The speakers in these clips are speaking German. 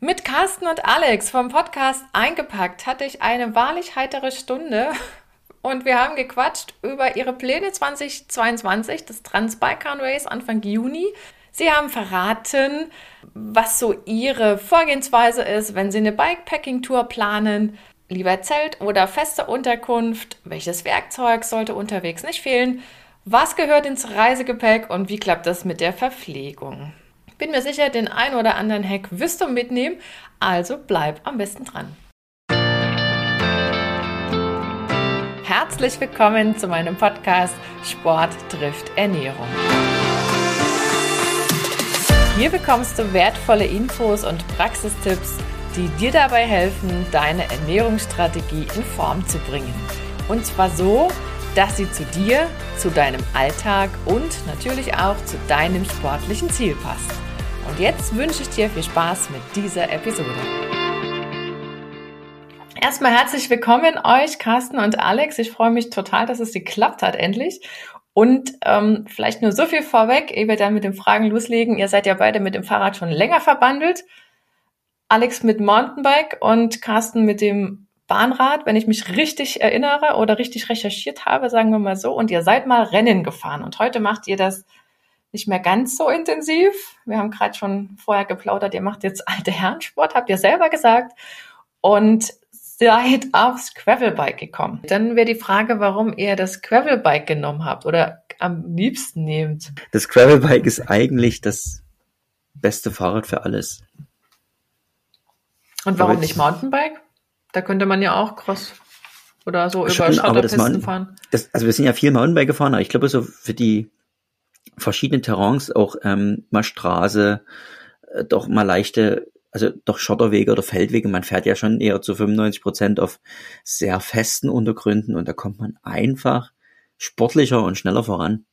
Mit Carsten und Alex vom Podcast Eingepackt hatte ich eine wahrlich heitere Stunde und wir haben gequatscht über ihre Pläne 2022, das Transbalkan Race Anfang Juni. Sie haben verraten, was so ihre Vorgehensweise ist, wenn sie eine Bikepacking-Tour planen. Lieber Zelt oder feste Unterkunft? Welches Werkzeug sollte unterwegs nicht fehlen? Was gehört ins Reisegepäck und wie klappt das mit der Verpflegung? Bin mir sicher, den ein oder anderen Hack wirst du mitnehmen, also bleib am besten dran. Herzlich willkommen zu meinem Podcast Sport trifft Ernährung. Hier bekommst du wertvolle Infos und Praxistipps, die dir dabei helfen, deine Ernährungsstrategie in Form zu bringen. Und zwar so, dass sie zu dir, zu deinem Alltag und natürlich auch zu deinem sportlichen Ziel passt. Und jetzt wünsche ich dir viel Spaß mit dieser Episode. Erstmal herzlich willkommen euch, Carsten und Alex. Ich freue mich total, dass es geklappt hat endlich. Und ähm, vielleicht nur so viel vorweg, ehe wir dann mit den Fragen loslegen. Ihr seid ja beide mit dem Fahrrad schon länger verbandelt. Alex mit Mountainbike und Carsten mit dem Bahnrad, wenn ich mich richtig erinnere oder richtig recherchiert habe, sagen wir mal so. Und ihr seid mal Rennen gefahren. Und heute macht ihr das nicht mehr ganz so intensiv. Wir haben gerade schon vorher geplaudert, ihr macht jetzt alte Herrensport, habt ihr selber gesagt. Und seid aufs Gravelbike gekommen. Dann wäre die Frage, warum ihr das Gravelbike genommen habt oder am liebsten nehmt. Das Gravelbike ist eigentlich das beste Fahrrad für alles. Und warum nicht Mountainbike? Da könnte man ja auch Cross oder so über Schotterpisten fahren. Das, also wir sind ja viel Mountainbike gefahren, aber ich glaube so für die verschiedenen Terrains, auch ähm, mal Straße, äh, doch mal leichte also doch Schotterwege oder Feldwege, man fährt ja schon eher zu 95 Prozent auf sehr festen Untergründen und da kommt man einfach sportlicher und schneller voran.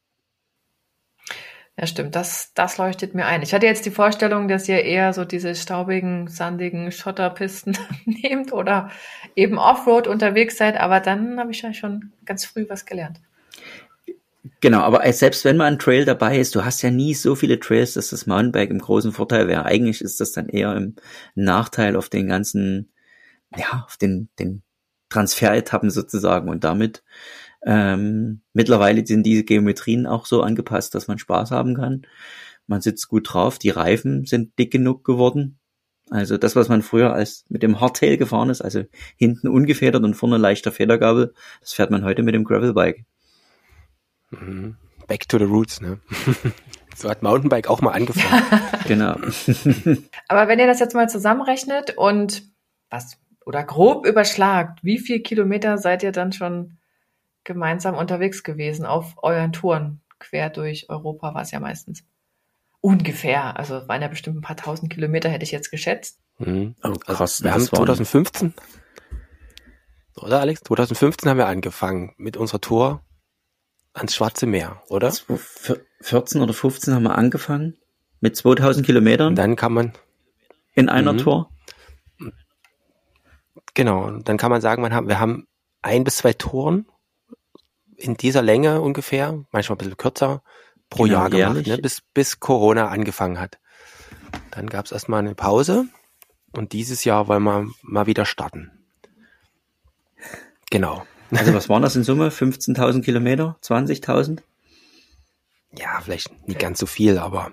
Ja, stimmt, das, das leuchtet mir ein. Ich hatte jetzt die Vorstellung, dass ihr eher so diese staubigen, sandigen Schotterpisten nehmt oder eben Offroad unterwegs seid, aber dann habe ich ja schon ganz früh was gelernt. Genau, aber selbst wenn man ein Trail dabei ist, du hast ja nie so viele Trails, dass das Mountainbike im großen Vorteil wäre. Eigentlich ist das dann eher im Nachteil auf den ganzen, ja, auf den, den Transferetappen sozusagen und damit ähm, mittlerweile sind diese Geometrien auch so angepasst, dass man Spaß haben kann. Man sitzt gut drauf, die Reifen sind dick genug geworden. Also das, was man früher als mit dem Hardtail gefahren ist, also hinten ungefedert und vorne leichter Federgabel, das fährt man heute mit dem Gravelbike. Mhm. Back to the roots, ne? So hat Mountainbike auch mal angefangen. genau. Aber wenn ihr das jetzt mal zusammenrechnet und was oder grob überschlagt, wie viel Kilometer seid ihr dann schon gemeinsam unterwegs gewesen auf euren Touren quer durch Europa war es ja meistens. Ungefähr, also waren ja bestimmt ein paar tausend Kilometer, hätte ich jetzt geschätzt. Mhm. Oh, krass. Also, wir haben 2015, oder Alex? 2015 haben wir angefangen mit unserer Tour ans Schwarze Meer, oder? 14 oder 15 haben wir angefangen mit 2000 Kilometern. Dann kann man in einer mhm. Tour. Genau, dann kann man sagen, man haben, wir haben ein bis zwei Touren in dieser Länge ungefähr, manchmal ein bisschen kürzer, pro genau, Jahr gemacht, ne, bis, bis Corona angefangen hat. Dann gab es erstmal eine Pause und dieses Jahr wollen wir mal wieder starten. Genau. Also was waren das in Summe? 15.000 Kilometer? 20.000? Ja, vielleicht nicht ganz so viel, aber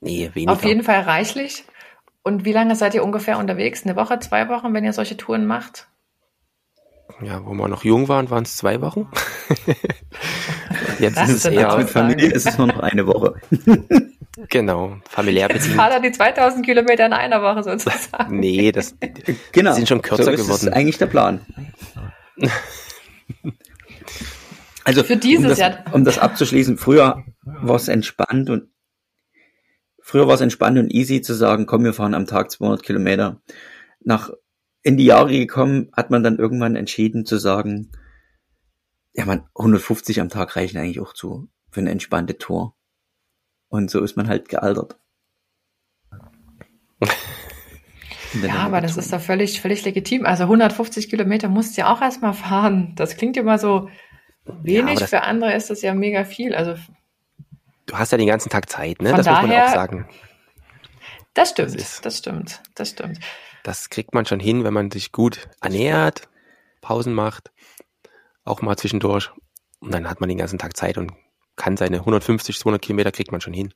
nee, weniger. Auf jeden Fall reichlich. Und wie lange seid ihr ungefähr unterwegs? Eine Woche, zwei Wochen, wenn ihr solche Touren macht? Ja, wo wir noch jung waren, waren es zwei Wochen. Jetzt das ist es eher mit Familie ist es nur noch eine Woche. Genau, familiär bedient. fahrt er die 2000 Kilometer in einer Woche sozusagen. Nee, das genau. sind schon kürzer so ist geworden. Das ist eigentlich der Plan. Also, für dieses um das, Jahr. um das abzuschließen, früher war es entspannt und früher war es entspannt und easy zu sagen, komm, wir fahren am Tag 200 Kilometer. Nach in die Jahre gekommen, hat man dann irgendwann entschieden zu sagen, ja, man 150 am Tag reichen eigentlich auch zu für eine entspannte Tour. Und so ist man halt gealtert. ja, aber das ist doch völlig, völlig legitim. Also 150 Kilometer musst du ja auch erstmal fahren. Das klingt immer so wenig. Ja, Für andere ist das ja mega viel. Also du hast ja den ganzen Tag Zeit, ne? Das daher, muss man auch sagen. Das stimmt, das, das stimmt, das stimmt. Das kriegt man schon hin, wenn man sich gut ernährt, Pausen macht, auch mal zwischendurch. Und dann hat man den ganzen Tag Zeit und kann seine 150, 200 Kilometer kriegt man schon hin.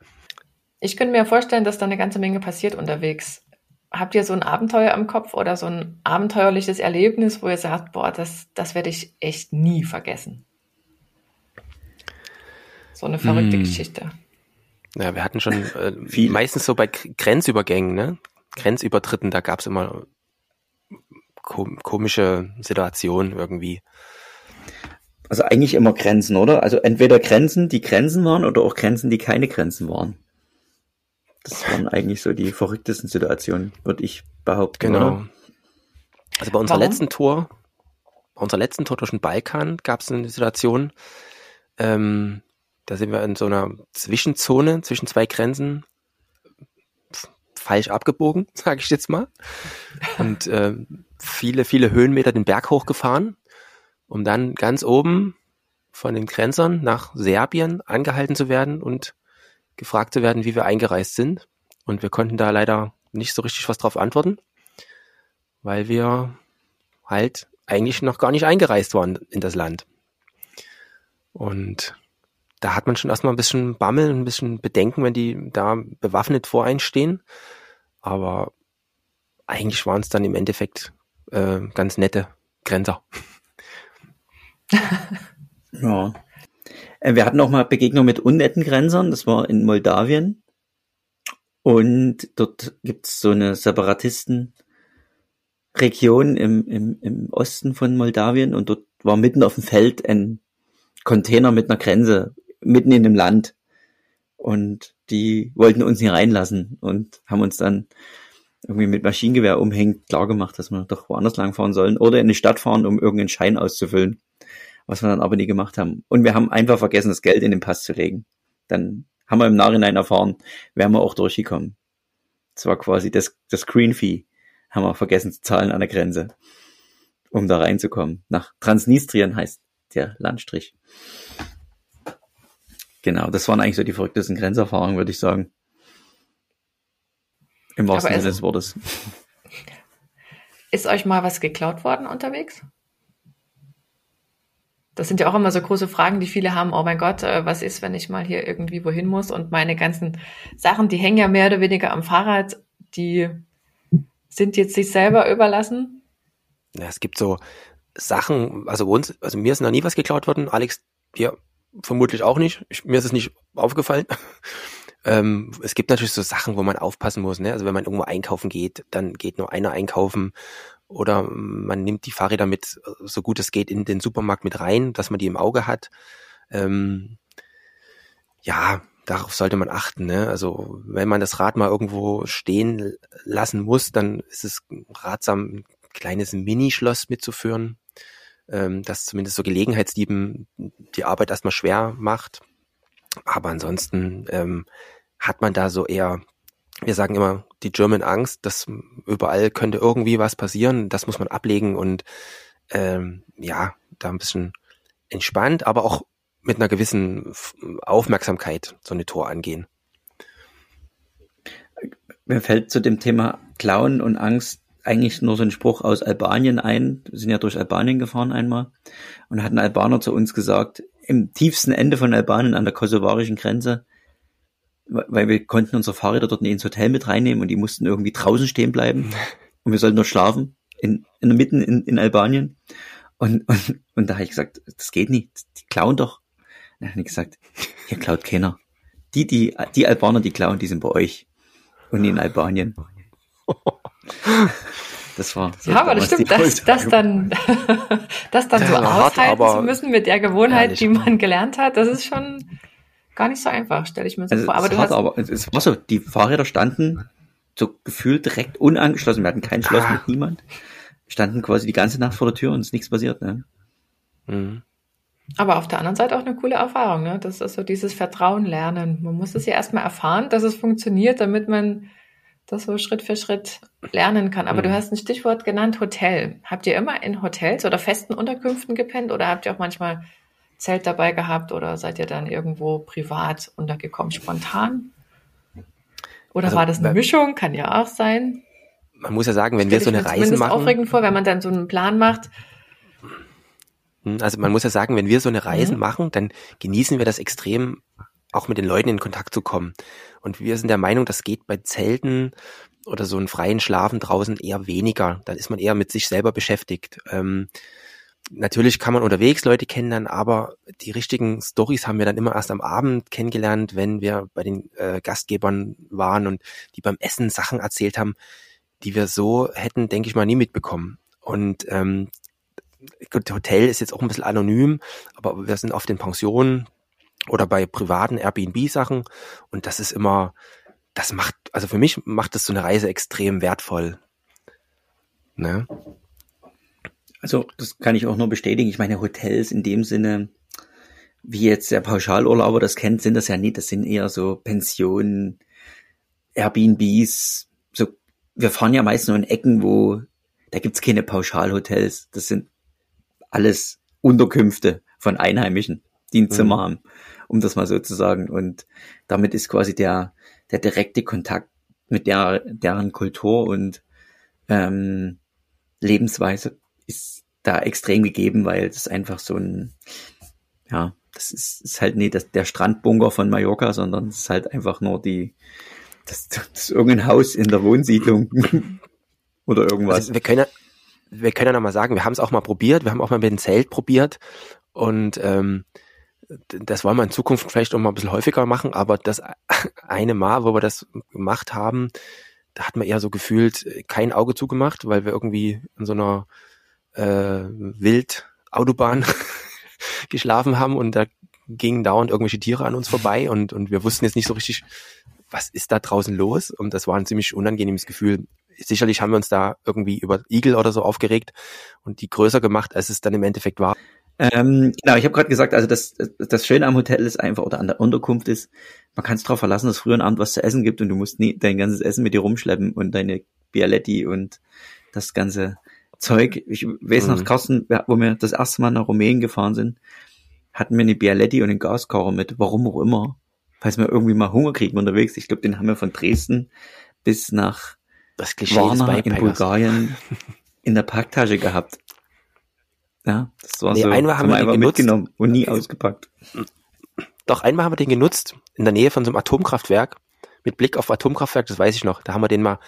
Ich könnte mir vorstellen, dass da eine ganze Menge passiert unterwegs. Habt ihr so ein Abenteuer im Kopf oder so ein abenteuerliches Erlebnis, wo ihr sagt, boah, das, das werde ich echt nie vergessen? So eine verrückte hm. Geschichte. Ja, wir hatten schon äh, meistens so bei Grenzübergängen, ne? Grenzübertritten, da gab es immer komische Situationen irgendwie. Also eigentlich immer Grenzen, oder? Also entweder Grenzen, die Grenzen waren, oder auch Grenzen, die keine Grenzen waren. Das waren eigentlich so die verrücktesten Situationen, würde ich behaupten. Genau. Oder? Also bei unserer Warum? letzten Tour, bei unserer letzten Tour durch den Balkan gab es eine Situation, ähm, da sind wir in so einer Zwischenzone zwischen zwei Grenzen falsch abgebogen, sage ich jetzt mal. Und äh, viele, viele Höhenmeter den Berg hochgefahren, um dann ganz oben von den Grenzern nach Serbien angehalten zu werden und gefragt zu werden, wie wir eingereist sind. Und wir konnten da leider nicht so richtig was drauf antworten, weil wir halt eigentlich noch gar nicht eingereist waren in das Land. Und da hat man schon erstmal ein bisschen Bammel, ein bisschen Bedenken, wenn die da bewaffnet vor einen stehen. Aber eigentlich waren es dann im Endeffekt äh, ganz nette Grenzer. ja. Äh, wir hatten auch mal Begegnung mit unnetten Grenzern, das war in Moldawien. Und dort gibt's so eine Separatistenregion im, im, im Osten von Moldawien und dort war mitten auf dem Feld ein Container mit einer Grenze mitten in dem Land. Und die wollten uns nicht reinlassen und haben uns dann irgendwie mit Maschinengewehr umhängt klar gemacht, dass wir doch woanders langfahren sollen oder in die Stadt fahren, um irgendeinen Schein auszufüllen. Was wir dann aber nie gemacht haben. Und wir haben einfach vergessen, das Geld in den Pass zu legen. Dann haben wir im Nachhinein erfahren, wären wir auch durchgekommen. Das war quasi das, das Green Fee. Haben wir vergessen zu zahlen an der Grenze, um da reinzukommen. Nach Transnistrien heißt der Landstrich. Genau, das waren eigentlich so die verrücktesten Grenzerfahrungen, würde ich sagen. Im wahrsten Sinne des Wortes. Ist euch mal was geklaut worden unterwegs? Das sind ja auch immer so große Fragen, die viele haben. Oh mein Gott, äh, was ist, wenn ich mal hier irgendwie wohin muss? Und meine ganzen Sachen, die hängen ja mehr oder weniger am Fahrrad, die sind jetzt sich selber überlassen. Ja, es gibt so Sachen, also uns, also mir ist noch nie was geklaut worden. Alex, dir vermutlich auch nicht. Ich, mir ist es nicht aufgefallen. ähm, es gibt natürlich so Sachen, wo man aufpassen muss. Ne? Also wenn man irgendwo einkaufen geht, dann geht nur einer einkaufen oder man nimmt die Fahrräder mit, so gut es geht, in den Supermarkt mit rein, dass man die im Auge hat. Ähm, ja, darauf sollte man achten. Ne? Also wenn man das Rad mal irgendwo stehen lassen muss, dann ist es ratsam, ein kleines Minischloss mitzuführen ähm, das zumindest so Gelegenheitsdieben die Arbeit erstmal schwer macht. Aber ansonsten ähm, hat man da so eher, wir sagen immer, die German Angst, dass überall könnte irgendwie was passieren, das muss man ablegen und ähm, ja, da ein bisschen entspannt, aber auch mit einer gewissen Aufmerksamkeit so eine Tor angehen. Mir fällt zu dem Thema Klauen und Angst eigentlich nur so ein Spruch aus Albanien ein. Wir sind ja durch Albanien gefahren einmal und hat ein Albaner zu uns gesagt, im tiefsten Ende von Albanien an der kosovarischen Grenze, weil wir konnten unsere Fahrräder dort nicht ins Hotel mit reinnehmen und die mussten irgendwie draußen stehen bleiben und wir sollten dort schlafen, in, in der Mitten in, in Albanien. Und, und, und da habe ich gesagt, das geht nicht, die klauen doch. dann habe ich gesagt, hier klaut keiner. Die, die, die Albaner, die klauen, die sind bei euch und in Albanien. Das war so ja, aber das stimmt, dass das dann, das dann so hart, aushalten zu müssen mit der Gewohnheit, die man gelernt hat, das ist schon gar nicht so einfach, stelle ich mir so also vor. Aber du hart, hast aber es war so, die Fahrräder standen so gefühlt direkt unangeschlossen. Wir hatten kein Schloss ah. mit niemand. Standen quasi die ganze Nacht vor der Tür und es ist nichts passiert. Ne? Mhm. Aber auf der anderen Seite auch eine coole Erfahrung. Ne? Das ist so dieses Vertrauen lernen. Man muss es ja erstmal erfahren, dass es funktioniert, damit man das so Schritt für Schritt lernen kann. Aber mhm. du hast ein Stichwort genannt, Hotel. Habt ihr immer in Hotels oder festen Unterkünften gepennt oder habt ihr auch manchmal Zelt dabei gehabt oder seid ihr dann irgendwo privat untergekommen, spontan? Oder also, war das eine Mischung? Kann ja auch sein. Man muss ja sagen, wenn wir so eine Reise machen. aufregend vor, wenn man dann so einen Plan macht. Hm, also man muss ja sagen, wenn wir so eine Reisen mhm. machen, dann genießen wir das extrem, auch mit den Leuten in Kontakt zu kommen. Und wir sind der Meinung, das geht bei Zelten oder so einen freien Schlafen draußen eher weniger. Dann ist man eher mit sich selber beschäftigt. Ähm, natürlich kann man unterwegs Leute kennenlernen, aber die richtigen Stories haben wir dann immer erst am Abend kennengelernt, wenn wir bei den äh, Gastgebern waren und die beim Essen Sachen erzählt haben, die wir so hätten, denke ich mal, nie mitbekommen. Und ähm, gut, Hotel ist jetzt auch ein bisschen anonym, aber wir sind auf den Pensionen oder bei privaten Airbnb-Sachen und das ist immer, das macht, also für mich macht das so eine Reise extrem wertvoll. Ne? Also das kann ich auch nur bestätigen. Ich meine, Hotels in dem Sinne, wie jetzt der Pauschalurlauber das kennt, sind das ja nicht. Das sind eher so Pensionen, Airbnbs. So, wir fahren ja meist nur in Ecken, wo da gibt's keine Pauschalhotels. Das sind alles Unterkünfte von Einheimischen, die ein Zimmer mhm. haben, um das mal so zu sagen. Und damit ist quasi der, der direkte Kontakt mit der, deren Kultur und ähm, Lebensweise ist da extrem gegeben, weil es einfach so ein, ja, das ist, ist halt nicht das, der Strandbunker von Mallorca, sondern es ist halt einfach nur die, das, das ist irgendein Haus in der Wohnsiedlung oder irgendwas. Also wir können, wir können ja noch mal sagen, wir haben es auch mal probiert, wir haben auch mal mit dem Zelt probiert und ähm, das wollen wir in Zukunft vielleicht auch mal ein bisschen häufiger machen, aber das eine Mal, wo wir das gemacht haben, da hat man eher so gefühlt kein Auge zugemacht, weil wir irgendwie in so einer äh, Wildautobahn geschlafen haben und da gingen dauernd irgendwelche Tiere an uns vorbei und, und wir wussten jetzt nicht so richtig, was ist da draußen los? Und das war ein ziemlich unangenehmes Gefühl. Sicherlich haben wir uns da irgendwie über Igel oder so aufgeregt und die größer gemacht, als es dann im Endeffekt war. Ähm, genau, ich habe gerade gesagt, also das, das Schöne am Hotel ist einfach, oder an der Unterkunft ist, man kann es darauf verlassen, dass früher Abend was zu essen gibt und du musst nie dein ganzes Essen mit dir rumschleppen und deine Bialetti und das ganze Zeug. Ich weiß mhm. noch, Carsten, wo wir das erste Mal nach Rumänien gefahren sind, hatten wir eine Bialetti und einen Gaskocher mit, warum auch immer. Falls wir irgendwie mal Hunger kriegen unterwegs. Ich glaube, den haben wir von Dresden bis nach das Warna in Bulgarien in der Packtasche gehabt. Ja, das war nee, so. Einmal haben wir den genutzt, mitgenommen und nie ausgepackt. Doch, einmal haben wir den genutzt, in der Nähe von so einem Atomkraftwerk, mit Blick auf Atomkraftwerk, das weiß ich noch. Da haben wir den mal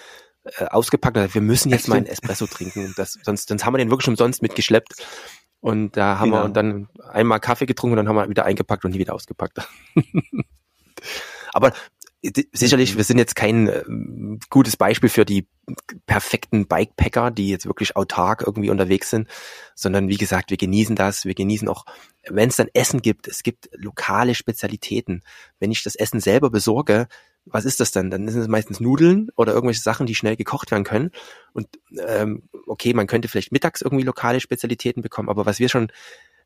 äh, ausgepackt. Also wir müssen jetzt mal einen Espresso trinken. Das, sonst, sonst haben wir den wirklich umsonst mitgeschleppt. Und da haben genau. wir dann einmal Kaffee getrunken und dann haben wir wieder eingepackt und nie wieder ausgepackt. Aber sicherlich, wir sind jetzt kein äh, gutes Beispiel für die perfekten Bikepacker, die jetzt wirklich autark irgendwie unterwegs sind, sondern wie gesagt, wir genießen das, wir genießen auch, wenn es dann Essen gibt, es gibt lokale Spezialitäten. Wenn ich das Essen selber besorge, was ist das dann? Dann sind es meistens Nudeln oder irgendwelche Sachen, die schnell gekocht werden können. Und ähm, okay, man könnte vielleicht mittags irgendwie lokale Spezialitäten bekommen, aber was wir schon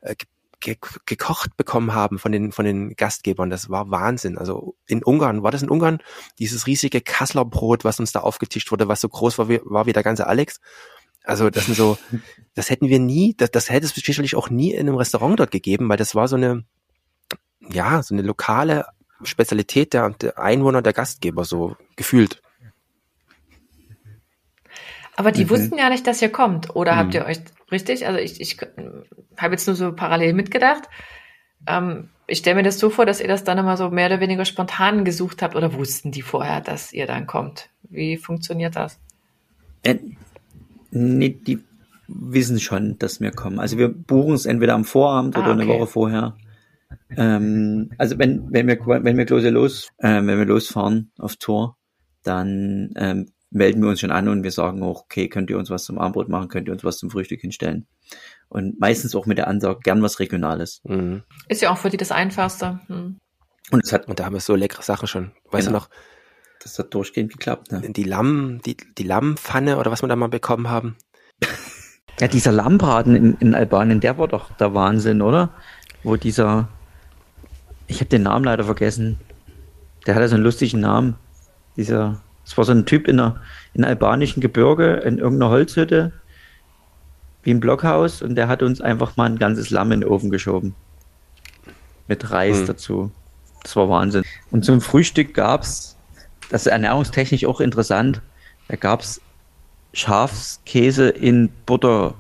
äh, ge gekocht bekommen haben von den, von den Gastgebern. Das war Wahnsinn. Also in Ungarn, war das in Ungarn? Dieses riesige Kassler Brot, was uns da aufgetischt wurde, was so groß war wie, war wie der ganze Alex. Also das sind so, das hätten wir nie, das, das hätte es sicherlich auch nie in einem Restaurant dort gegeben, weil das war so eine, ja, so eine lokale Spezialität der, der Einwohner, der Gastgeber, so gefühlt. Aber die mhm. wussten ja nicht, dass ihr kommt. Oder mhm. habt ihr euch richtig? Also ich, ich habe jetzt nur so parallel mitgedacht. Ähm, ich stelle mir das so vor, dass ihr das dann immer so mehr oder weniger spontan gesucht habt oder wussten die vorher, dass ihr dann kommt? Wie funktioniert das? Äh, nee, die wissen schon, dass wir kommen. Also wir buchen es entweder am Vorabend ah, oder okay. eine Woche vorher. Ähm, also wenn, wenn wir, wenn wir los, äh, wenn wir losfahren auf Tour, dann ähm, melden wir uns schon an und wir sagen auch, okay, könnt ihr uns was zum Abendbrot machen, könnt ihr uns was zum Frühstück hinstellen. Und meistens auch mit der Ansage, gern was Regionales. Mhm. Ist ja auch für die das Einfachste. Mhm. Und, es hat, und da haben wir so leckere Sachen schon. Weißt genau. du noch? Das hat durchgehend geklappt, ne? Die Lamm, die, die Lammpfanne oder was wir da mal bekommen haben. Ja, dieser Lammbraten in, in Albanien, der war doch der Wahnsinn, oder? Wo dieser, ich habe den Namen leider vergessen. Der hatte so einen lustigen Namen. Dieser es war so ein Typ in einer in albanischen Gebirge in irgendeiner Holzhütte, wie ein Blockhaus, und der hat uns einfach mal ein ganzes Lamm in den Ofen geschoben. Mit Reis hm. dazu. Das war Wahnsinn. Und zum Frühstück gab's, das ist ernährungstechnisch auch interessant. Da gab es Schafskäse in Butter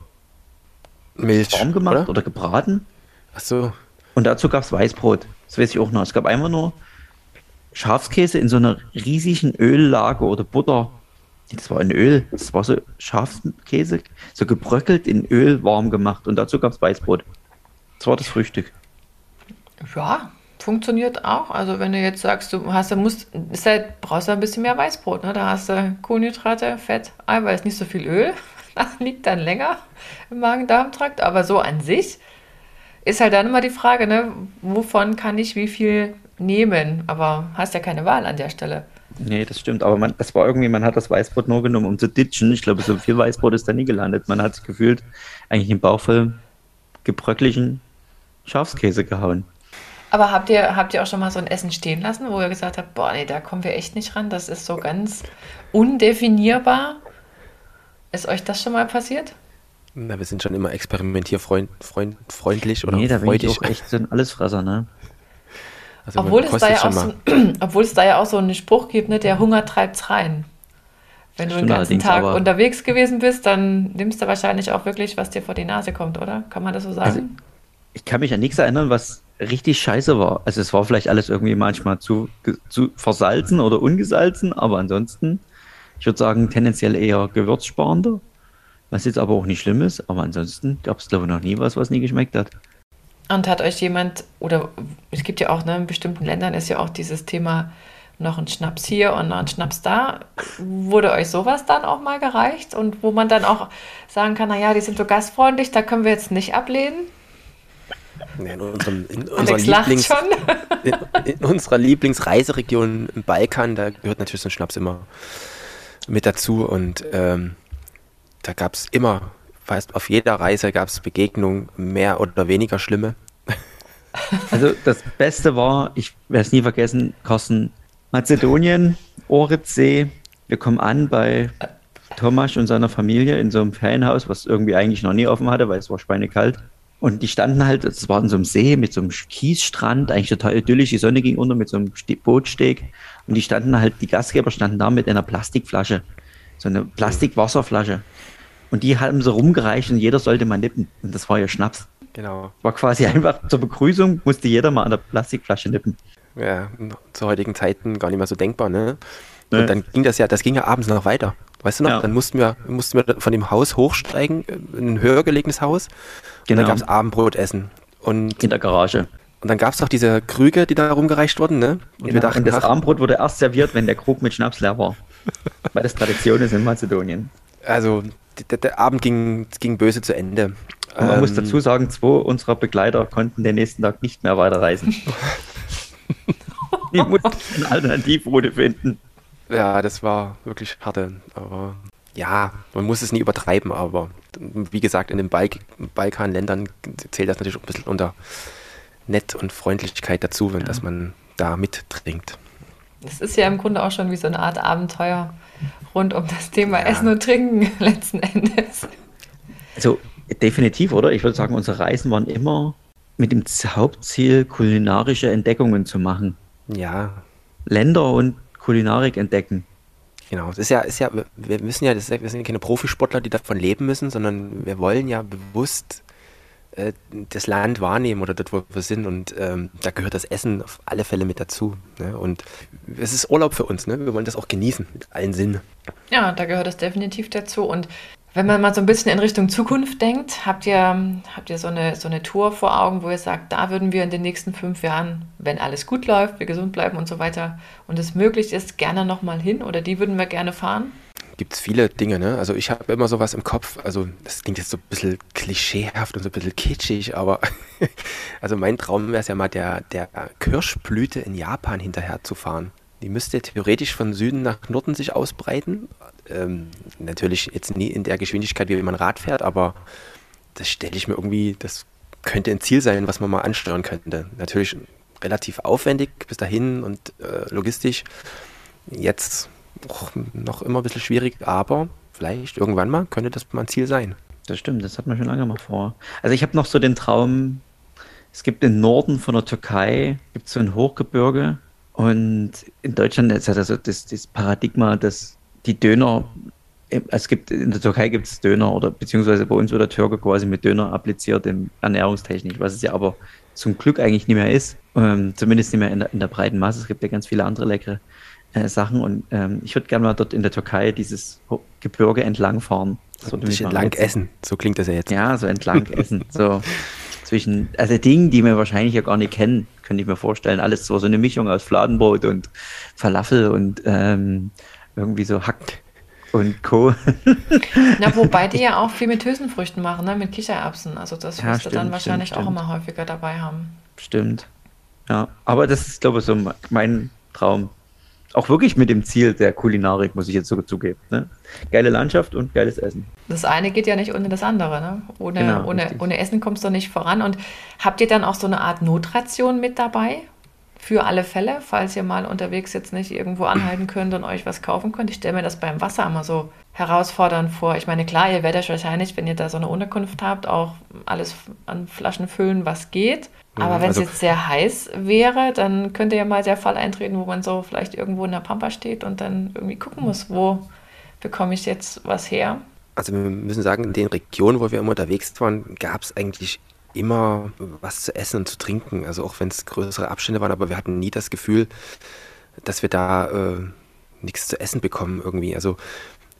Milch warm gemacht oder, oder gebraten. Ach so. Und dazu gab es Weißbrot. Das weiß ich auch noch. Es gab einfach nur Schafskäse in so einer riesigen Öllage oder Butter. Das war in Öl. Das war so Schafskäse, so gebröckelt in Öl warm gemacht. Und dazu gab es Weißbrot. Das war das Frühstück. Ja, funktioniert auch. Also wenn du jetzt sagst, du hast, du musst, halt, brauchst du ein bisschen mehr Weißbrot. Ne? Da hast du Kohlenhydrate, Fett, Eiweiß, nicht so viel Öl. Das liegt dann länger im Magen-Darm-Trakt. Aber so an sich ist halt dann immer die Frage, ne, wovon kann ich wie viel nehmen? Aber hast ja keine Wahl an der Stelle. Nee, das stimmt. Aber man, das war irgendwie, man hat das Weißbrot nur genommen, um zu ditchen. Ich glaube, so viel Weißbrot ist da nie gelandet. Man hat sich gefühlt eigentlich im Bauch voll gebröcklichen Schafskäse gehauen. Aber habt ihr, habt ihr auch schon mal so ein Essen stehen lassen, wo ihr gesagt habt, boah, nee, da kommen wir echt nicht ran, das ist so ganz undefinierbar? Ist euch das schon mal passiert? Na, wir sind schon immer experimentierfreundlich oder Nee, da bin freudig. ich auch echt so ein Allesfresser, ne? Also obwohl, es da ja auch so, obwohl es da ja auch so einen Spruch gibt, ne, der Hunger treibt's rein. Wenn du den ganzen Tag unterwegs gewesen bist, dann nimmst du wahrscheinlich auch wirklich, was dir vor die Nase kommt, oder? Kann man das so sagen? Also, ich kann mich an nichts erinnern, was richtig scheiße war. Also es war vielleicht alles irgendwie manchmal zu, zu versalzen oder ungesalzen, aber ansonsten, ich würde sagen, tendenziell eher gewürzsparender, was jetzt aber auch nicht schlimm ist, aber ansonsten gab es glaube ich noch nie was, was nie geschmeckt hat. Und hat euch jemand, oder es gibt ja auch, ne, in bestimmten Ländern ist ja auch dieses Thema noch ein Schnaps hier und noch ein Schnaps da. Wurde euch sowas dann auch mal gereicht? Und wo man dann auch sagen kann, naja, die sind so gastfreundlich, da können wir jetzt nicht ablehnen? in, unserem, in, unserer Lieblings, in, in, unserer Lieblingsreiseregion im Balkan, da gehört natürlich so ein Schnaps immer mit dazu und ähm, da gab es immer, fast auf jeder Reise gab es Begegnungen, mehr oder weniger schlimme. Also das Beste war, ich werde es nie vergessen, Carsten, Mazedonien, Oritzsee, wir kommen an bei Thomas und seiner Familie in so einem Ferienhaus, was irgendwie eigentlich noch nie offen hatte, weil es war schweinekalt. Und die standen halt, es war in so einem See mit so einem Kiesstrand, eigentlich total idyllisch, die Sonne ging unter mit so einem Bootsteg. Und die standen halt, die Gastgeber standen da mit einer Plastikflasche, so eine Plastikwasserflasche. Und die haben so rumgereicht und jeder sollte mal nippen. Und das war ja Schnaps. Genau. War quasi einfach zur Begrüßung, musste jeder mal an der Plastikflasche nippen. Ja, zu heutigen Zeiten gar nicht mehr so denkbar, ne? Und nee. dann ging das ja, das ging ja abends noch weiter. Weißt du noch? Ja. Dann mussten wir, mussten wir von dem Haus hochsteigen, in ein höher gelegenes Haus. Genau. Und dann gab es Abendbrotessen. Und in der Garage. Und dann gab es doch diese Krüge, die da rumgereicht wurden, ne? Und genau. wir dachten, und das Abendbrot wurde erst serviert, wenn der Krug mit Schnaps leer war. Weil das Tradition ist in Mazedonien. Also, der, der Abend ging, ging böse zu Ende. Und man ähm, muss dazu sagen, zwei unserer Begleiter konnten den nächsten Tag nicht mehr weiterreisen. die mussten eine Alternativroute finden. Ja, das war wirklich harte. Aber ja, man muss es nie übertreiben, aber wie gesagt, in den Balk Balkanländern zählt das natürlich auch ein bisschen unter Nett und Freundlichkeit dazu, wenn ja. dass man da mittrinkt. Das ist ja im Grunde auch schon wie so eine Art Abenteuer rund um das Thema ja. Essen und Trinken letzten Endes. Also definitiv, oder? Ich würde sagen, unsere Reisen waren immer mit dem Hauptziel, kulinarische Entdeckungen zu machen. Ja. Länder und Kulinarik entdecken. Genau, es ist ja, ist ja, wir müssen ja, wir sind ja keine Profisportler, die davon leben müssen, sondern wir wollen ja bewusst äh, das Land wahrnehmen oder dort, wo wir sind. Und ähm, da gehört das Essen auf alle Fälle mit dazu. Ne? Und es ist Urlaub für uns, ne? Wir wollen das auch genießen mit allen Sinnen. Ja, da gehört es definitiv dazu. Und wenn man mal so ein bisschen in Richtung Zukunft denkt, habt ihr, habt ihr so, eine, so eine Tour vor Augen, wo ihr sagt, da würden wir in den nächsten fünf Jahren, wenn alles gut läuft, wir gesund bleiben und so weiter und es möglich ist, gerne nochmal hin oder die würden wir gerne fahren? Gibt es viele Dinge, ne? Also ich habe immer sowas im Kopf, also das klingt jetzt so ein bisschen klischeehaft und so ein bisschen kitschig, aber also mein Traum wäre es ja mal der, der Kirschblüte in Japan hinterher zu fahren. Die müsste theoretisch von Süden nach Norden sich ausbreiten. Ähm, natürlich jetzt nie in der Geschwindigkeit, wie man Rad fährt, aber das stelle ich mir irgendwie, das könnte ein Ziel sein, was man mal ansteuern könnte. Natürlich relativ aufwendig bis dahin und äh, logistisch. Jetzt noch immer ein bisschen schwierig, aber vielleicht irgendwann mal könnte das mal ein Ziel sein. Das stimmt, das hat man schon lange mal vor. Also ich habe noch so den Traum, es gibt im Norden von der Türkei, gibt so ein Hochgebirge, Und in Deutschland ist also das, das Paradigma, dass die Döner, es gibt, in der Türkei gibt es Döner oder beziehungsweise bei uns wird der Türke quasi mit Döner appliziert in Ernährungstechnik, was es ja aber zum Glück eigentlich nicht mehr ist. Ähm, zumindest nicht mehr in der, in der, breiten Masse. Es gibt ja ganz viele andere leckere äh, Sachen und ähm, ich würde gerne mal dort in der Türkei dieses Gebirge entlang fahren. So entlang essen, so klingt das ja jetzt. Ja, so entlang essen. So zwischen, also Dinge, die wir wahrscheinlich ja gar nicht kennen, könnte ich mir vorstellen. Alles so, so eine Mischung aus Fladenbrot und Falafel und ähm, irgendwie so Hack und Co. Na, wobei die ja auch viel mit Hülsenfrüchten machen, ne? mit Kichererbsen. Also das ja, wirst du dann wahrscheinlich stimmt, auch stimmt. immer häufiger dabei haben. Stimmt. Ja, aber das ist, glaube ich, so mein Traum. Auch wirklich mit dem Ziel der Kulinarik, muss ich jetzt so zugeben. Ne? Geile Landschaft und geiles Essen. Das eine geht ja nicht ohne das andere. Ne? Ohne, genau, ohne, ohne Essen kommst du nicht voran. Und habt ihr dann auch so eine Art Notration mit dabei? für alle Fälle, falls ihr mal unterwegs jetzt nicht irgendwo anhalten könnt und euch was kaufen könnt. Ich stelle mir das beim Wasser immer so herausfordernd vor. Ich meine, klar, ihr werdet wahrscheinlich, wenn ihr da so eine Unterkunft habt, auch alles an Flaschen füllen, was geht. Aber wenn es also, jetzt sehr heiß wäre, dann könnte ja mal der Fall eintreten, wo man so vielleicht irgendwo in der Pampa steht und dann irgendwie gucken muss, wo bekomme ich jetzt was her. Also wir müssen sagen, in den Regionen, wo wir immer unterwegs waren, gab es eigentlich immer was zu essen und zu trinken. Also auch wenn es größere Abstände waren, aber wir hatten nie das Gefühl, dass wir da äh, nichts zu essen bekommen irgendwie. Also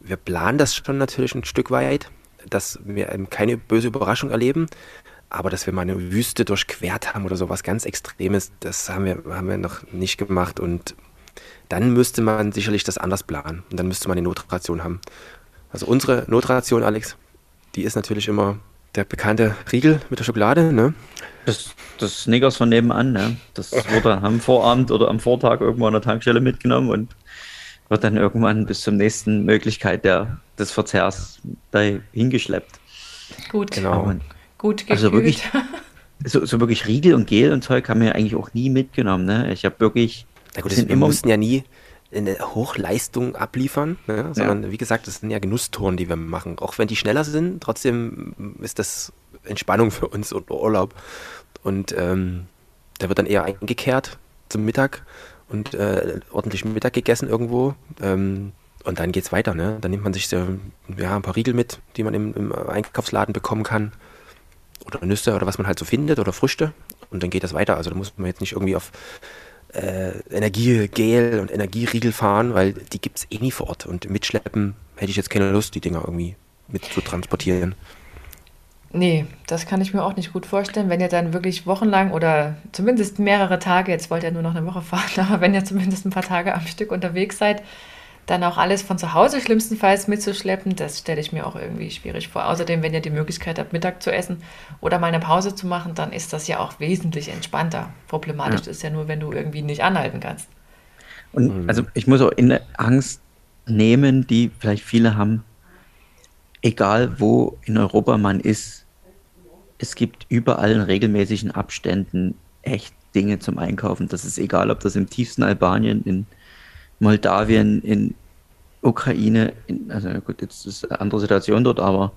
wir planen das schon natürlich ein Stück weit, dass wir keine böse Überraschung erleben. Aber dass wir mal eine Wüste durchquert haben oder sowas ganz Extremes, das haben wir, haben wir noch nicht gemacht. Und dann müsste man sicherlich das anders planen. Und dann müsste man eine Notration haben. Also unsere Notration, Alex, die ist natürlich immer der bekannte Riegel mit der Schokolade, ne? Das, das Snickers von nebenan, ne? Das wurde am Vorabend oder am Vortag irgendwo an der Tankstelle mitgenommen und wird dann irgendwann bis zur nächsten Möglichkeit der, des Verzehrs da hingeschleppt. Gut, genau. Gut gekühlt. Also wirklich, so, so wirklich Riegel und Gel und Zeug haben wir eigentlich auch nie mitgenommen, ne? Ich habe wirklich. Na gut, wir mussten ja nie eine Hochleistung abliefern, ne? sondern ja. wie gesagt, das sind ja Genusstouren, die wir machen. Auch wenn die schneller sind, trotzdem ist das Entspannung für uns und Urlaub. Und ähm, da wird dann eher eingekehrt zum Mittag und äh, ordentlich Mittag gegessen irgendwo. Ähm, und dann geht es weiter. Ne? Dann nimmt man sich so, ja, ein paar Riegel mit, die man im, im Einkaufsladen bekommen kann. Oder Nüsse oder was man halt so findet oder Früchte. Und dann geht das weiter. Also da muss man jetzt nicht irgendwie auf äh, Energiegel und Energieriegel fahren, weil die gibt es eh nie vor Ort. Und mitschleppen hätte ich jetzt keine Lust, die Dinger irgendwie mit zu transportieren. Nee, das kann ich mir auch nicht gut vorstellen, wenn ihr dann wirklich wochenlang oder zumindest mehrere Tage, jetzt wollt ihr nur noch eine Woche fahren, aber wenn ihr zumindest ein paar Tage am Stück unterwegs seid, dann auch alles von zu Hause schlimmstenfalls mitzuschleppen, das stelle ich mir auch irgendwie schwierig vor. Außerdem, wenn ihr die Möglichkeit habt, Mittag zu essen oder mal eine Pause zu machen, dann ist das ja auch wesentlich entspannter. Problematisch ja. ist ja nur, wenn du irgendwie nicht anhalten kannst. Und mhm. also ich muss auch in der Angst nehmen, die vielleicht viele haben, egal wo in Europa man ist, es gibt überall in regelmäßigen Abständen echt Dinge zum Einkaufen. Das ist egal, ob das im tiefsten Albanien, in Moldawien, in Ukraine, in, also gut, jetzt ist eine andere Situation dort, aber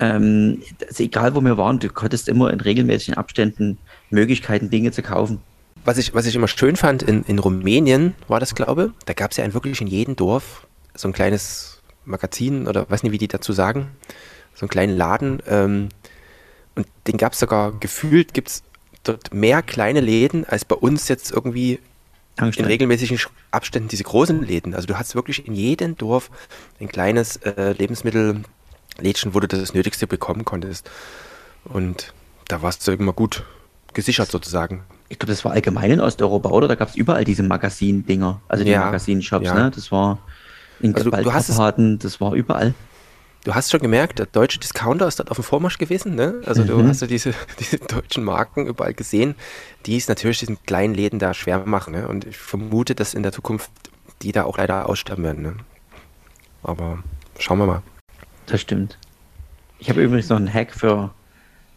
ähm, also egal wo wir waren, du konntest immer in regelmäßigen Abständen Möglichkeiten, Dinge zu kaufen. Was ich, was ich immer schön fand, in, in Rumänien war das, glaube ich, da gab es ja wirklich in jedem Dorf so ein kleines Magazin oder weiß nicht, wie die dazu sagen, so einen kleinen Laden. Ähm, und den gab es sogar gefühlt, gibt es dort mehr kleine Läden als bei uns jetzt irgendwie in regelmäßigen Abständen diese großen Läden. Also du hast wirklich in jedem Dorf ein kleines äh, Lebensmittellädchen, wo du das Nötigste bekommen konntest. Und da warst du immer gut gesichert sozusagen. Ich glaube, das war allgemein in Osteuropa, oder? Da gab es überall diese Magasin-Dinger, also die ja, Magasinshops, ja. ne? Das war in also du, du es, das war überall du hast schon gemerkt, der deutsche Discounter ist dort auf dem Vormarsch gewesen. Ne? Also mhm. du hast ja diese, diese deutschen Marken überall gesehen, die es natürlich diesen kleinen Läden da schwer machen. Ne? Und ich vermute, dass in der Zukunft die da auch leider aussterben werden. Ne? Aber schauen wir mal. Das stimmt. Ich habe übrigens noch einen Hack für,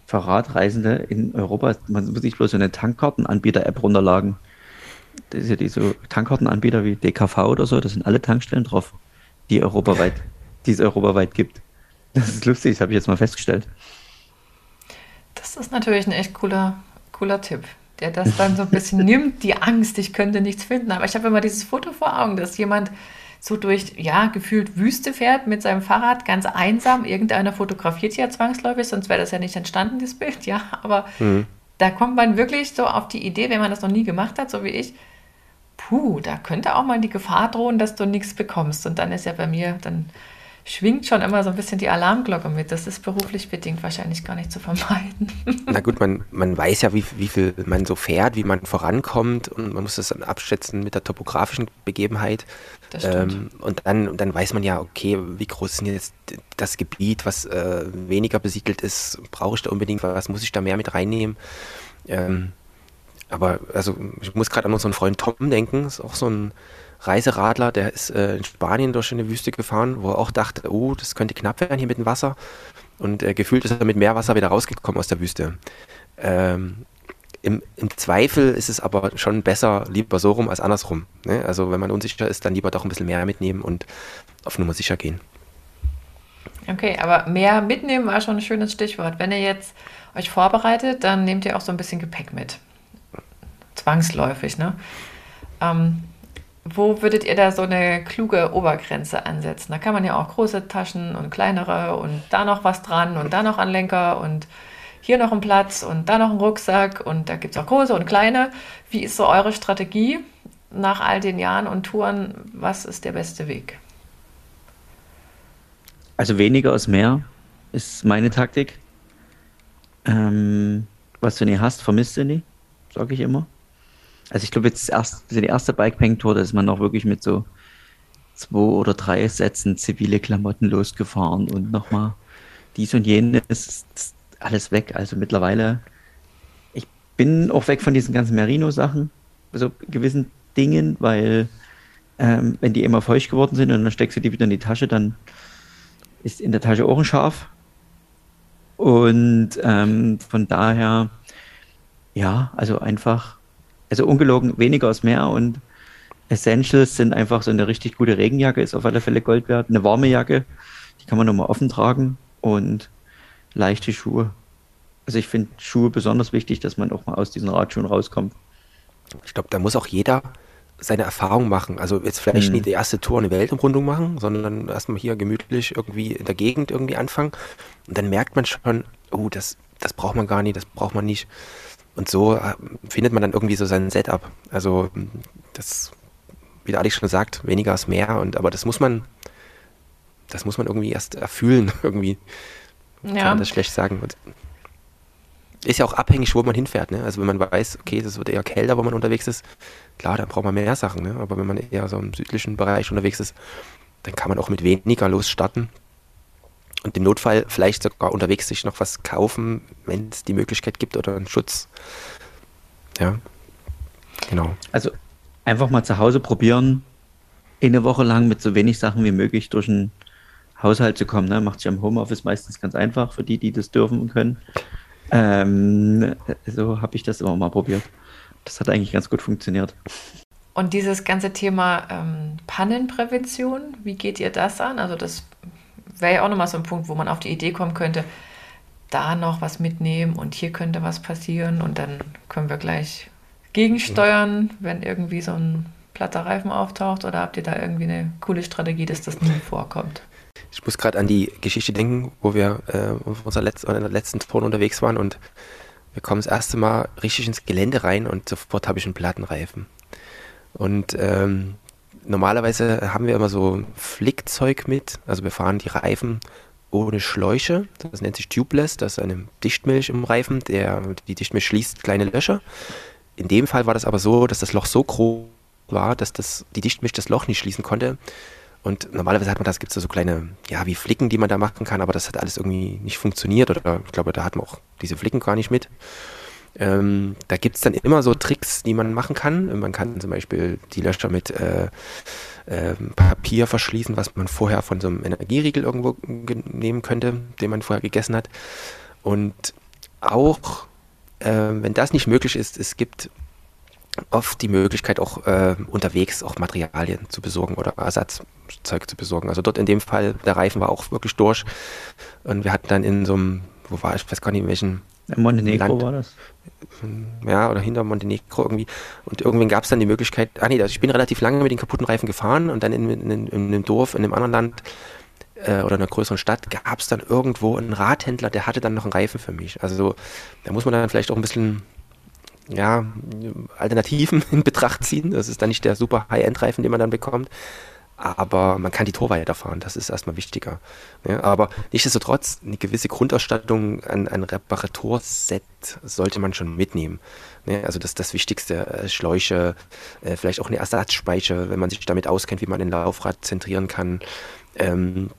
für Radreisende in Europa. Man muss sich bloß so eine Tankkartenanbieter-App runterladen. Das ist ja diese Tankkartenanbieter wie DKV oder so, da sind alle Tankstellen drauf, die europaweit die es europaweit gibt. Das ist lustig, das habe ich jetzt mal festgestellt. Das ist natürlich ein echt cooler, cooler Tipp. der das dann so ein bisschen nimmt, die Angst, ich könnte nichts finden. Aber ich habe immer dieses Foto vor Augen, dass jemand so durch, ja, gefühlt Wüste fährt mit seinem Fahrrad, ganz einsam. Irgendeiner fotografiert ja zwangsläufig, sonst wäre das ja nicht entstanden, das Bild, ja. Aber mhm. da kommt man wirklich so auf die Idee, wenn man das noch nie gemacht hat, so wie ich, puh, da könnte auch mal die Gefahr drohen, dass du nichts bekommst. Und dann ist ja bei mir, dann schwingt schon immer so ein bisschen die Alarmglocke mit. Das ist beruflich bedingt wahrscheinlich gar nicht zu vermeiden. Na gut, man, man weiß ja, wie, wie viel man so fährt, wie man vorankommt und man muss das dann abschätzen mit der topografischen Begebenheit. Das Ähm, und dann, dann weiß man ja, okay, wie groß ist jetzt das Gebiet, was äh, weniger besiedelt ist, brauche ich da unbedingt was, muss ich da mehr mit reinnehmen? Ähm, aber also ich muss gerade an unseren Freund Tom denken, ist auch so ein Reiseradler, der ist äh, in Spanien durch eine Wüste gefahren, wo er auch dachte, oh, das könnte knapp werden hier mit dem Wasser. Und äh, gefühlt ist er mit mehr Wasser wieder rausgekommen aus der Wüste. Ähm, im, im, Zweifel ist es aber schon besser, lieber so rum als andersrum. Ne? Also wenn man unsicher ist, dann lieber doch ein bisschen mehr mitnehmen und auf Nummer sicher gehen. Okay, aber mehr mitnehmen war schon ein schönes Stichwort. Wenn ihr jetzt euch vorbereitet, dann nehmt ihr auch so ein bisschen Gepäck mit. Zwangsläufig, ne? Ähm, wo würdet ihr da so eine kluge Obergrenze ansetzen? Da kann man ja auch große Taschen und kleinere und da noch was dran und da noch Anlenker und hier noch ein Platz und da noch ein Rucksack und da gibt es auch große und kleine. Wie ist so eure Strategie nach all den Jahren und Touren? Was ist der beste Weg? Also weniger ist mehr, ist meine Taktik. Ähm, was du nie hast, vermisst du nie, sage ich immer. Also ich glaube jetzt erst, die erste Bikepacking-Tour, da ist man noch wirklich mit so zwei oder drei Sätzen zivile Klamotten losgefahren und nochmal dies und jenes, alles weg. Also mittlerweile, ich bin auch weg von diesen ganzen Merino-Sachen, so gewissen Dingen, weil ähm, wenn die immer feucht geworden sind und dann steckst du die wieder in die Tasche, dann ist in der Tasche auch ein Schaf. Und ähm, von daher, ja, also einfach also ungelogen weniger ist mehr und Essentials sind einfach so eine richtig gute Regenjacke, ist auf alle Fälle Gold wert. Eine warme Jacke, die kann man nochmal offen tragen und leichte Schuhe. Also ich finde Schuhe besonders wichtig, dass man auch mal aus diesen Radschuhen rauskommt. Ich glaube, da muss auch jeder seine Erfahrung machen. Also jetzt vielleicht hm. nicht die erste Tour eine Weltumrundung machen, sondern erstmal hier gemütlich irgendwie in der Gegend irgendwie anfangen. Und dann merkt man schon, oh, das, das braucht man gar nicht, das braucht man nicht. Und so äh, findet man dann irgendwie so sein Setup. Also das, wie der Alex schon sagt, weniger ist mehr. Und aber das muss man, das muss man irgendwie erst erfüllen. irgendwie ja. kann man das schlecht sagen. Und ist ja auch abhängig, wo man hinfährt. Ne? Also wenn man weiß, okay, das wird eher kälter, wo man unterwegs ist, klar, dann braucht man mehr Sachen. Ne? Aber wenn man eher so im südlichen Bereich unterwegs ist, dann kann man auch mit weniger losstarten und im Notfall vielleicht sogar unterwegs sich noch was kaufen, wenn es die Möglichkeit gibt oder einen Schutz. Ja, genau. Also einfach mal zu Hause probieren, eine Woche lang mit so wenig Sachen wie möglich durch den Haushalt zu kommen. Ne? Macht sich am Homeoffice meistens ganz einfach für die, die das dürfen und können. Ähm, so habe ich das immer mal probiert. Das hat eigentlich ganz gut funktioniert. Und dieses ganze Thema ähm, Pannenprävention, wie geht ihr das an? Also das wäre ja auch nochmal so ein Punkt, wo man auf die Idee kommen könnte, da noch was mitnehmen und hier könnte was passieren und dann können wir gleich gegensteuern, wenn irgendwie so ein platter Reifen auftaucht oder habt ihr da irgendwie eine coole Strategie, dass das nie vorkommt? Ich muss gerade an die Geschichte denken, wo wir äh, auf unserer Letz in der letzten Tour unterwegs waren und wir kommen das erste Mal richtig ins Gelände rein und sofort habe ich einen Plattenreifen. Und ähm, normalerweise haben wir immer so Flickzeug mit. Also wir fahren die Reifen ohne Schläuche. Das nennt sich Tubeless. Das ist eine Dichtmilch im Reifen. Der, die Dichtmilch schließt kleine Löcher. In dem Fall war das aber so, dass das Loch so groß war, dass das, die Dichtmilch das Loch nicht schließen konnte. Und normalerweise hat man das, gibt es so kleine, ja, wie Flicken, die man da machen kann, aber das hat alles irgendwie nicht funktioniert. Oder ich glaube, da hat man auch diese Flicken gar nicht mit. Ähm, da gibt es dann immer so Tricks, die man machen kann. Man kann zum Beispiel die Löcher mit äh, äh, Papier verschließen, was man vorher von so einem Energieriegel irgendwo nehmen könnte, den man vorher gegessen hat. Und auch, äh, wenn das nicht möglich ist, es gibt oft die Möglichkeit, auch äh, unterwegs auch Materialien zu besorgen oder Ersatzzeug zu besorgen. Also dort in dem Fall, der Reifen war auch wirklich durch. Und wir hatten dann in so einem, wo war ich, weiß gar nicht, in welchem In Montenegro Land, war das. Ja, oder hinter Montenegro irgendwie. Und irgendwann gab es dann die Möglichkeit, ah nee, ich bin relativ lange mit den kaputten Reifen gefahren und dann in, in, in, in einem Dorf, in einem anderen Land äh, oder einer größeren Stadt gab es dann irgendwo einen Radhändler, der hatte dann noch einen Reifen für mich. Also da muss man dann vielleicht auch ein bisschen ja, Alternativen in Betracht ziehen. Das ist dann nicht der super High-End-Reifen, den man dann bekommt. Aber man kann die Tor weiterfahren, das ist erstmal wichtiger. Ja, aber nichtsdestotrotz, eine gewisse Grundausstattung an, an Reparaturset sollte man schon mitnehmen. Ja, also das das Wichtigste, äh, Schläuche, äh, vielleicht auch eine Ersatzspeicher, wenn man sich damit auskennt, wie man den Laufrad zentrieren kann. Ähm,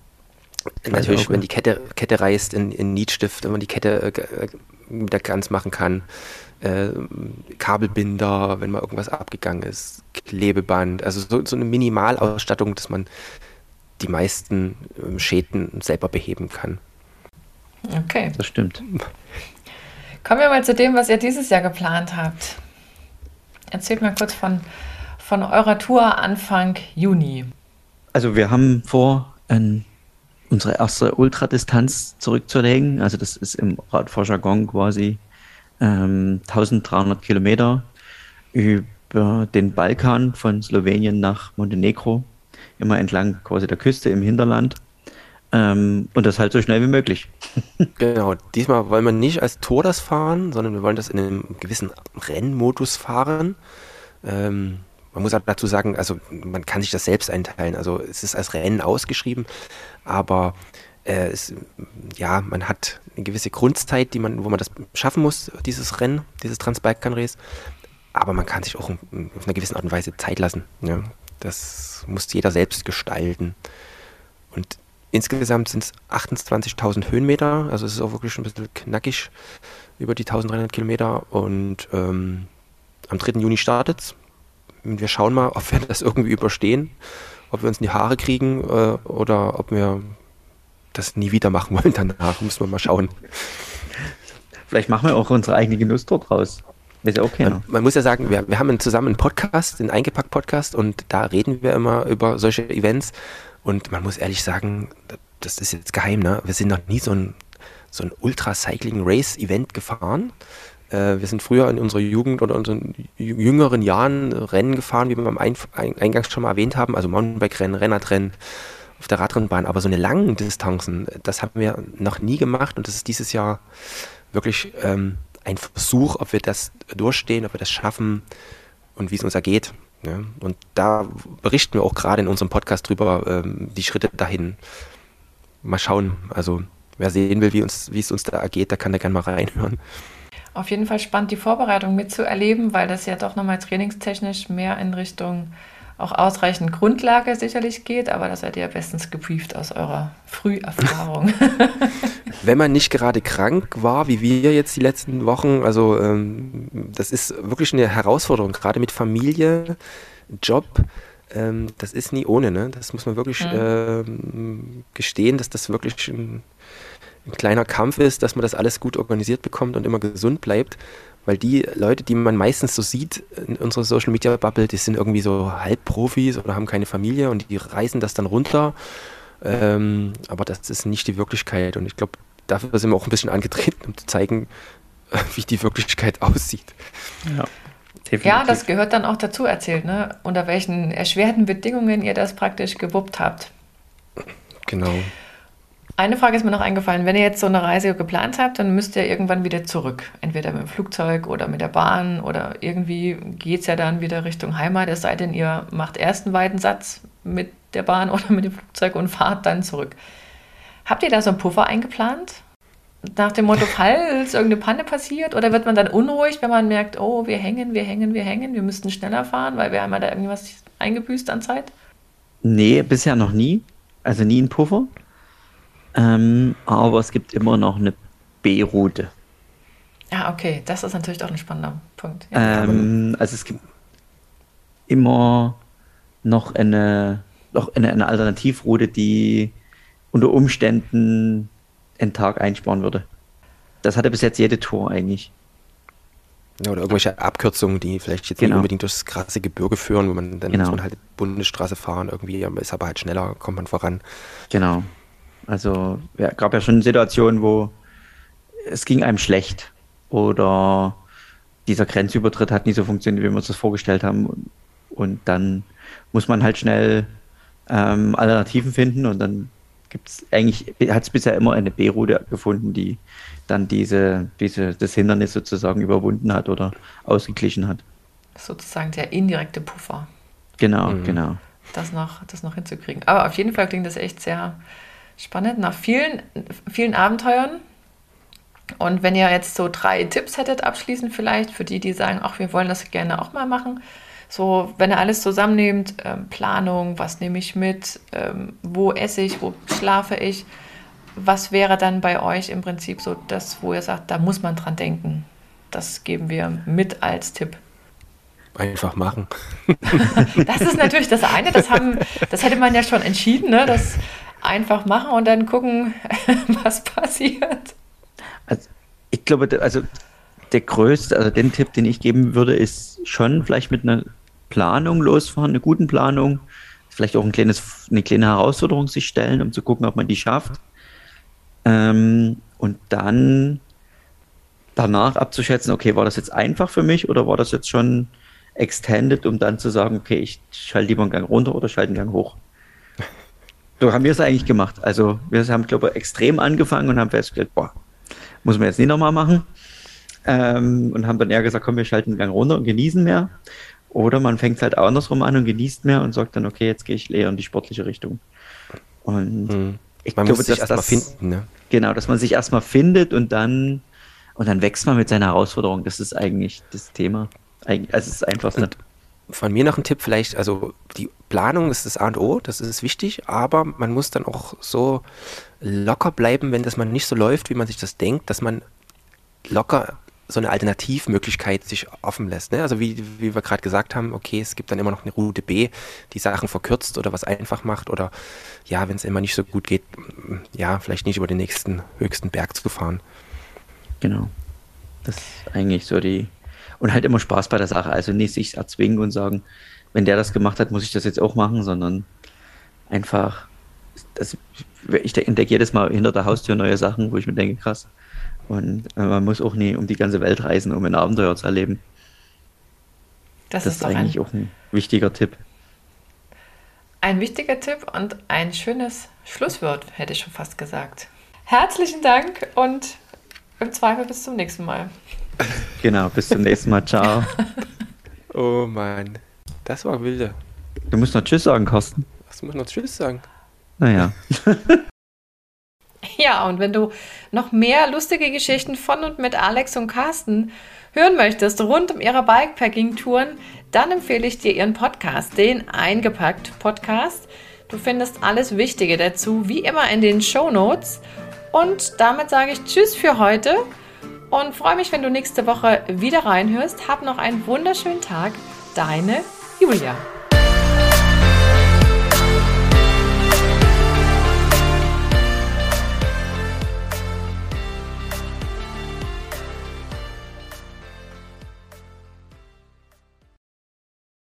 natürlich, wenn die Kette, Kette reißt in, in Nietstift, wenn man die Kette äh, wieder ganz machen kann äh, Kabelbinder, wenn mal irgendwas abgegangen ist, Klebeband, also so, so eine Minimalausstattung, dass man die meisten ähm, Schäden selber beheben kann. Okay. Das stimmt. Kommen wir mal zu dem, was ihr dieses Jahr geplant habt. Erzählt mal kurz von, von eurer Tour Anfang Juni. Also wir haben vor, ein, unsere erste Ultradistanz zurückzulegen. Also das ist im Radfahrjargon quasi ähm, 1300 Kilometer über den Balkan von Slowenien nach Montenegro, immer entlang quasi der Küste im Hinterland. Ähm, und das halt so schnell wie möglich. genau, diesmal wollen wir nicht als Tour das fahren, sondern wir wollen das in einem gewissen Rennmodus fahren. Ähm, man muss auch dazu sagen, also man kann sich das selbst einteilen. Also es ist als Rennen ausgeschrieben, aber äh, es, ja, man hat eine gewisse Grundzeit, die man, wo man das schaffen muss, dieses Rennen, dieses Transbalkan-Race. Aber man kann sich auch auf eine gewisse Art und Weise Zeit lassen. Ja. Das muss jeder selbst gestalten. Und insgesamt sind es 28.000 Höhenmeter, also es ist auch wirklich ein bisschen knackig über die 1300 Kilometer. Und ähm, am 3. Juni startet es. Wir schauen mal, ob wir das irgendwie überstehen, ob wir uns in die Haare kriegen äh, oder ob wir das nie wieder machen wollen danach. Müssen wir mal schauen. Vielleicht machen wir auch unsere eigene Genuss dort raus. Ist ja okay. Man, man, muss ja sagen, wir, wir haben zusammen einen Podcast, einen Eingepackt-Podcast und da reden wir immer über solche Events. Und man muss ehrlich sagen, das ist jetzt geheim, ne? Wir sind noch nie so ein, so ein Ultra-Cycling-Race-Event gefahren. Äh, wir sind früher in unserer Jugend oder unseren jüngeren Jahren Rennen gefahren, wie wir beim Eingangs schon mal erwähnt haben, also Mountainbike-Rennen, Rennradrennen, auf der Radrennbahn, aber so eine langen Distanzen, das haben wir noch nie gemacht und das ist dieses Jahr wirklich ähm, ein Versuch, ob wir das durchstehen, ob wir das schaffen und wie es uns ergeht. Ja? Und da berichten wir auch gerade in unserem Podcast drüber, ähm, die Schritte dahin. Mal schauen, also wer sehen will, wie, uns, wie es uns da ergeht, da kann da gerne mal reinhören. Auf jeden Fall spannend, die Vorbereitung mitzuerleben, weil das ja doch nochmal trainingstechnisch mehr in Richtung auch ausreichend Grundlage sicherlich geht, aber das seid ihr bestens gebrieft aus eurer Früherfahrung. Wenn man nicht gerade krank war, wie wir jetzt die letzten Wochen, also ähm, das ist wirklich eine Herausforderung, gerade mit Familie, Job. Ähm, das ist nie ohne, ne? Das muss man wirklich mhm. ähm, gestehen, dass das wirklich ein, ein kleiner Kampf ist, dass man das alles gut organisiert bekommt und immer gesund bleibt. Weil die Leute, die man meistens so sieht in unserer Social Media Bubble, die sind irgendwie so Halbprofis oder haben keine Familie und die reißen das dann runter. Ähm, aber das ist nicht die Wirklichkeit. Und ich glaube, dafür sind wir auch ein bisschen angetreten, um zu zeigen, wie die Wirklichkeit aussieht. Ja. Definitiv. Ja, das gehört dann auch dazu erzählt, ne? unter welchen erschwerten Bedingungen ihr das praktisch gewuppt habt. Genau. Eine Frage ist mir noch eingefallen. Wenn ihr jetzt so eine Reise geplant habt, dann müsst ihr irgendwann wieder zurück. Entweder mit dem Flugzeug oder mit der Bahn oder irgendwie geht es ja dann wieder Richtung Heimat, es sei denn, ihr macht erst einen weiten Satz mit der Bahn oder mit dem Flugzeug und fahrt dann zurück. Habt ihr da so einen Puffer eingeplant? Nach dem Motto, falls irgendeine Panne passiert? Oder wird man dann unruhig, wenn man merkt, oh, wir hängen, wir hängen, wir hängen, wir müssten schneller fahren, weil wir haben ja da irgendwas eingebüßt an Zeit? Nee, bisher noch nie. Also nie ein Puffer. Ähm, aber es gibt immer noch eine B-Route. Ja, okay, das ist natürlich doch ein spannender Punkt. Ja. Ähm, also es gibt immer noch eine, noch eine, eine Alternativroute, die unter Umständen einen Tag einsparen würde. Das hatte bis jetzt jede Tour eigentlich. Ja, oder irgendwelche Abkürzungen, die vielleicht jetzt genau. nicht unbedingt durchs krasse Gebirge führen, wo man dann genau. muss man halt Bundesstraße fahren, irgendwie ist aber halt schneller, kommt man voran. Genau. Also ja, gab ja schon Situationen, wo es ging einem schlecht. oder dieser Grenzübertritt hat nicht so funktioniert, wie wir uns das vorgestellt haben. Und, dann muss man halt schnell ähm, Alternativen finden und dann gibt es eigentlich, hat es bisher immer eine B-Route gefunden, die dann diese, diese, das Hindernis sozusagen überwunden hat oder ausgeglichen hat. Sozusagen der indirekte Puffer. Genau, mhm. genau. Das noch, das noch hinzukriegen. Aber auf jeden Fall klingt das echt sehr spannend, nach vielen, vielen Abenteuern. Und wenn ihr jetzt so drei Tipps hättet abschließend vielleicht für die, die sagen, ach, wir wollen das gerne auch mal machen, so, wenn ihr alles zusammennehmt, ähm, Planung, was nehme ich mit, ähm, wo esse ich, wo schlafe ich, was wäre dann bei euch im Prinzip so das, wo ihr sagt, da muss man dran denken? Das geben wir mit als Tipp. Einfach machen. das ist natürlich das eine, das, haben, das hätte man ja schon entschieden, ne? das einfach machen und dann gucken, was passiert. Also, ich glaube, also der größte, also den Tipp, den ich geben würde, ist schon vielleicht mit einer Planung losfahren, einer guten Planung, vielleicht auch ein kleines, eine kleine Herausforderung sich stellen, um zu gucken, ob man die schafft. Ähm, und dann danach abzuschätzen, okay, war das jetzt einfach für mich oder war das jetzt schon extended, um dann zu sagen, okay, ich schalte lieber einen Gang runter oder schalte einen Gang hoch. So haben wir es eigentlich gemacht. Also wir haben, glaube ich, extrem angefangen und haben festgestellt, boah, muss man jetzt nicht nochmal machen. Ähm, und haben dann eher gesagt, komm, wir schalten den Gang runter und genießen mehr. Oder man fängt es halt auch andersrum an und genießt mehr und sagt dann, okay, jetzt gehe ich eher in die sportliche Richtung. Und mhm. ich man glaube, muss sich erstmal finden, ne? Genau, dass man sich erstmal findet und dann, und dann wächst man mit seiner Herausforderung. Das ist eigentlich das Thema. Also es ist einfach und Von mir noch ein Tipp vielleicht, also die Planung ist das A und O, das ist wichtig, aber man muss dann auch so locker bleiben, wenn das mal nicht so läuft, wie man sich das denkt, dass man locker so eine Alternativmöglichkeit sich offen lässt. Ne? Also wie, wie wir gerade gesagt haben, okay, es gibt dann immer noch eine Route B, die Sachen verkürzt oder was einfach macht oder ja, wenn es immer nicht so gut geht, ja, vielleicht nicht über den nächsten höchsten Berg zu fahren. Genau. Das ist eigentlich so die und halt immer Spaß bei der Sache. Also nicht sich erzwingen und sagen, wenn der das gemacht hat, muss ich das jetzt auch machen, sondern einfach, das, ich entdecke jedes Mal hinter der Haustür neue Sachen, wo ich mir denke, krass, und äh, man muss auch nie um die ganze Welt reisen, um ein Abenteuer zu erleben. Das, das ist, ist eigentlich ein, auch ein wichtiger Tipp. Ein wichtiger Tipp und ein schönes Schlusswort, hätte ich schon fast gesagt. Herzlichen Dank und im Zweifel bis zum nächsten Mal. Genau, bis zum nächsten Mal. Ciao. oh Mann, das war wilde. Du musst noch Tschüss sagen, Carsten. Was muss noch Tschüss sagen? Naja. Ja, und wenn du noch mehr lustige Geschichten von und mit Alex und Carsten hören möchtest rund um ihre Bikepacking-Touren, dann empfehle ich dir ihren Podcast, den Eingepackt Podcast. Du findest alles Wichtige dazu, wie immer in den Show Notes. Und damit sage ich Tschüss für heute und freue mich, wenn du nächste Woche wieder reinhörst. Hab noch einen wunderschönen Tag. Deine Julia.